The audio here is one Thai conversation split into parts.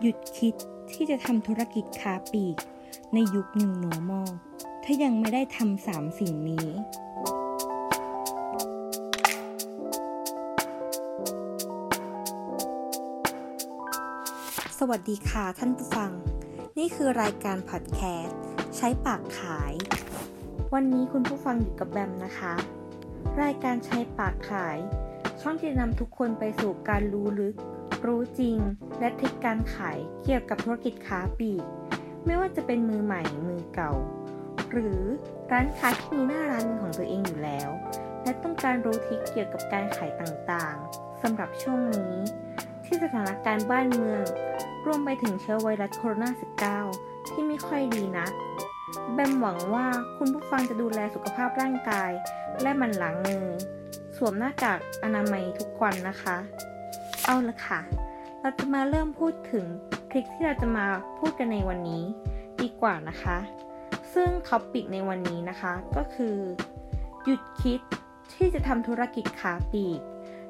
หยุดคิดที่จะทำธุรกิจค้าปลีก ในยุค New Normal ถ้ายังไม่ได้ทำสามสิ่งนี้ สวัสดีค่ะท่านผู้ฟัง นี่คือรายการพอดแคสต์ใช้ปากขาย วันนี้คุณผู้ฟังอยู่กับแบมนะคะ รายการใช้ปากขาย ช่องที่จะนำทุกคนไปสู่การรู้ลึก รู้จริง และเทริคการขายเกี่ยวกับธุรกิจค้าปลีก ไม่ว่าจะเป็นมือใหม่มือเก่า หรือร้านค้าที่มีหน้าร้านของตัวเองอยู่แล้ว และต้องการรู้ทริคเกี่ยวกับการขายต่างๆสำหรับช่วงนี้ ที่สถานการณ์บ้านเมือง รวมไปถึงเชื้อไวรัสโคโรนา 19 ที่ไม่ค่อยดีนะ แบมหวังว่าคุณผู้ฟังจะดูแลสุขภาพร่างกาย และมันหล้างมือ สวมหน้ากากอนามัยทุกวันนะคะ เอาละค่ะ เราจะมาเริ่มพูดถึงทริคที่เราจะมาพูดกันในวันนี้ดีกว่านะคะ ซึ่งท็อปปิกในวันนี้นะคะก็คือ หยุดคิดที่จะทำธุรกิจขาปีก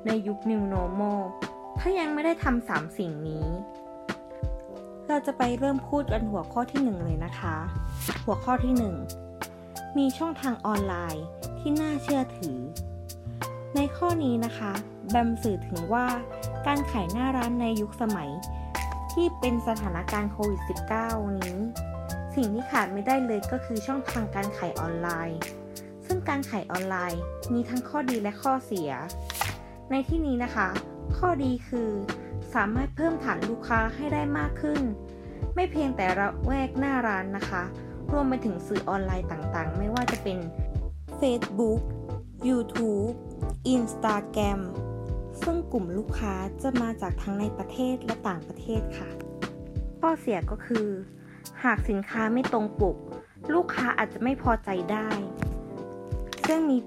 ในยุค New Normal ถ้ายังไม่ได้ทำสามสิ่งนี้ เราจะไปเริ่มพูดกันหัวข้อที่หนึ่งเลยนะคะ หัวข้อที่หนึ่งมีช่องทางออนไลน์ที่น่าเชื่อถือ ในข้อนี้นะคะ แบมสื่อถึงว่าการขายหน้าร้านในยุคสมัย ที่เป็นสถานการณ์โควิด -19 นี้ สิ่งที่ขาดไม่ได้เลยก็คือช่องทางการขายออนไลน์ ซึ่งการขายออนไลน์มีทั้งข้อดีและข้อเสีย ในที่นี้นะคะ ข้อดีคือ สามารถเพิ่มฐานลูกค้าให้ได้มากขึ้น ไม่เพียงแต่ระแวกหน้าร้านนะคะ รวมไปถึงสื่อออนไลน์ต่างๆ ไม่ว่าจะเป็น Facebook YouTube Instagram ซึ่งกลุ่มลูกค้าจะมาจากทั้งในประเทศและต่างประเทศค่ะ ข้อเสียก็คือ หากสินค้าไม่ตรงปก ลูกค้าอาจจะไม่พอใจได้ ซึ่งมี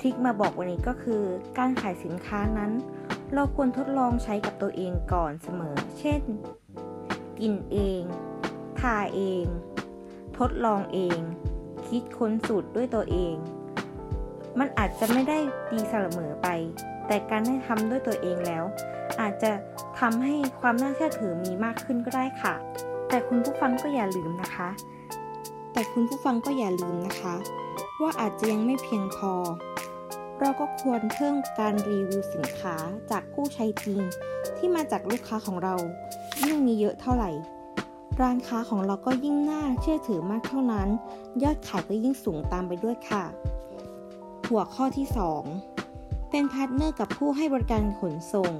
ทริคมาบอกวันนี้ก็คือ การขายสินค้านั้น เราควรทดลองใช้กับตัวเองก่อนเสมอ เช่น กินเอง ทาเอง ทดลองเอง คิดค้นสูตรด้วยตัวเอง มันอาจจะไม่ได้ดีเสมอไป แต่การได้ทำด้วยตัวเองแล้ว อาจจะทำให้ความน่าเชื่อถือมีมากขึ้นก็ได้ค่ะ แต่คุณผู้ฟังก็อย่าลืมนะคะ แต่คุณผู้ฟังก็อย่าลืมนะคะ ว่าอาจจะยังไม่เพียงพอ เราก็ควรเพิ่มการรีวิวสินค้าจากผู้ใช้จริง ที่มาจากลูกค้าของเรา ยิ่งมีเยอะเท่าไหร่ ร้านค้าของเราก็ยิ่งน่าเชื่อถือมากเท่านั้น ยอดขายก็ยิ่งสูงตามไปด้วยค่ะ หัวข้อที่ 2 เป็นพาร์ทเนอร์กับผู้ให้บริการขนส่ง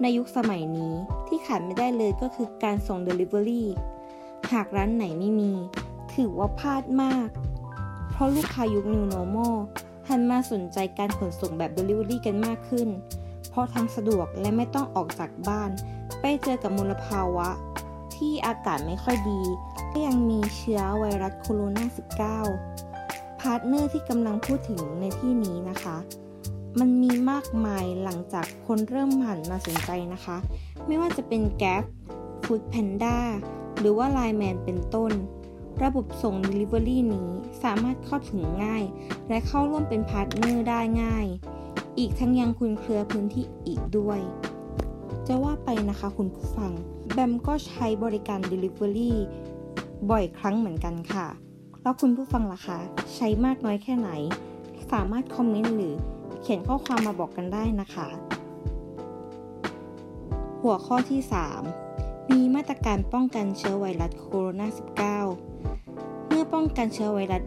ในยุคสมัยนี้ที่ขาดไม่ได้เลยก็คือการส่ง Delivery หากร้านไหนไม่มี ถือว่าพลาดมาก เพราะลูกค้ายุค New Normal หันมาสนใจการขนส่งแบบ Delivery กันมากขึ้น เพราะทั้งสะดวกและไม่ต้องออกจากบ้าน ไปเจอกับมลภาวะ ที่อากาศไม่ค่อยดีก็ยังมีเชื้อไวรัสโคโรนา 19 พาร์ทเนอร์ที่กำลังพูดถึงในที่นี้นะคะ มันมีมากมายหลังจากคนเริ่มหันมาสนใจนะคะ ไม่ว่าจะเป็น Grab Food Panda หรือว่า Line Man เป็นต้น ระบบส่ง Delivery นี้สามารถเข้าถึงง่าย และเข้าร่วมเป็นพาร์ทเนอร์ได้ง่าย อีกทั้งยังครอบคลุมพื้นที่อีกด้วย จะว่าไปนะคะคุณผู้ฟัง แบมก็ใช้บริการ Delivery บ่อยครั้งเหมือนกันค่ะ แล้วคุณผู้ฟังล่ะคะ ใช้มากน้อยแค่ไหน สามารถคอมเมนต์หรือเขียนข้อความมาบอกกันได้นะคะ หัวข้อที่ 3 มีมาตรการป้องกันเชื้อไวรัสโคโรนา 19 เมื่อป้องกันเชื้อไวรัส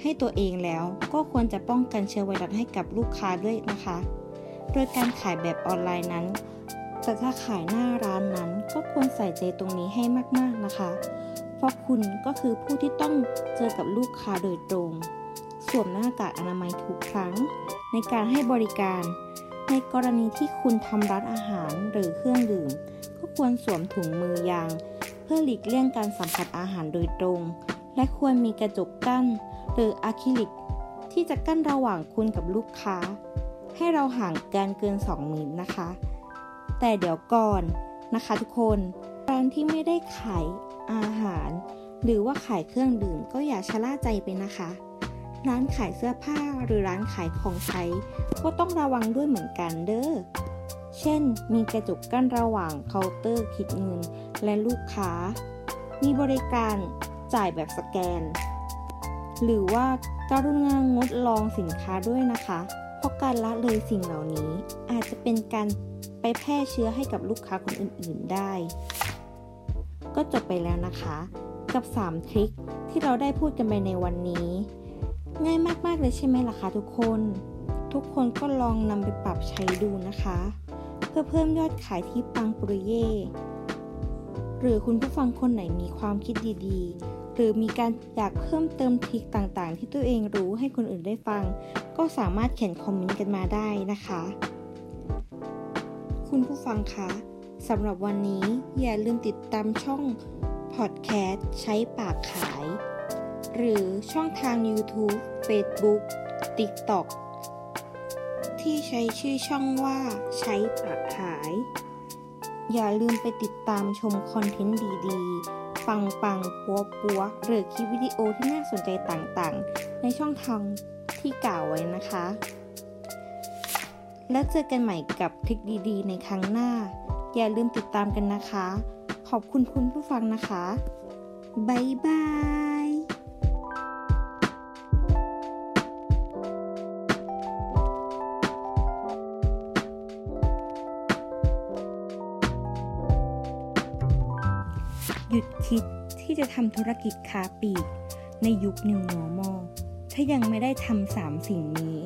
ให้ตัวเองแล้วก็ควรจะป้องกันเชื้อไวรัสให้กับลูกค้าด้วยนะคะ โดยการขายแบบออนไลน์นั้น แต่ถ้าขายหน้าร้านนั้นก็ควรใส่ใจตรงนี้ให้มากๆนะคะ เพราะคุณก็คือผู้ที่ต้องเจอกับลูกค้าโดยตรง สวมหน้ากากอนามัยทุกครั้ง ในการให้บริการ ในกรณีที่คุณทำร้านอาหารหรือเครื่องดื่ม ควรสวมถุงมือยาง เพื่อหลีกเลี่ยงการสัมผัสอาหารโดยตรง และควรมีกระจกกั้น หรืออะคริลิก ที่จะกั้นระหว่างคุณกับลูกค้า ให้เราห่างกันเกิน 2 เมตรนะคะ แต่เดี๋ยวก่อนนะคะทุกคนร้านที่ไม่ได้ขายอาหาร หรือว่าขายเครื่องดื่มก็อย่าชะล่าใจไปนะคะ ร้านขายเสื้อผ้าหรือร้านขายของใช้ ก็ต้องระวังด้วยเหมือนกันเด้อ เช่น มีกระจกกั้นระหว่างเคาน์เตอร์คิดเงิน และลูกค้า มีบริการจ่ายแบบสแกน หรือว่าการุณางดลองสินค้าด้วยนะคะ เพราะการละเลยสิ่งเหล่านี้อาจจะเป็นการไปแพร่เชื้อให้กับลูกค้าคนอื่น ๆได้ ก็จบไปแล้วนะคะ กับ 3 ทริคที่เราได้พูดกันไปในวันนี้ ง่ายมาก ๆ เลยใช่ไหมล่ะคะทุกคน ทุกคนก็ลองนำไปปรับใช้ดูนะคะ เพื่อเพิ่มยอดขายที่ปังปรุเย่หรือคุณผู้ฟังคนไหนมีความคิดดีๆ หรือมีการอยากเพิ่มเติมทริคต่างๆ ที่ตัวเองรู้ให้คนอื่นได้ฟัง ก็สามารถเขียนคอมเมนต์กันมาได้นะคะ คุณผู้ฟังคะสำหรับวันนี้อย่าลืมติดตามช่องพอดแคสต์ใช้ปากขาย หรือช่องทาง YouTube Facebook TikTok ที่ใช้ชื่อช่องว่าใช้ปากขาย อย่าลืมไปติดตามชมคอนเทนต์ดีๆปังปังปัวปัวหรือคลิปวิดีโอที่น่าสนใจต่างๆ ในช่องทางที่กล่าวไว้นะคะ แล้วเจอกันใหม่กับทริคดีๆ ในครั้งหน้า อย่าลืมติดตามกันนะคะ ขอบคุณคุณผู้ฟังนะคะ บ๊ายบาย หยุดคิดที่จะทำธุรกิจค้าปลีกในยุค New Normal ถ้ายังไม่ได้ทำสามสิ่งนี้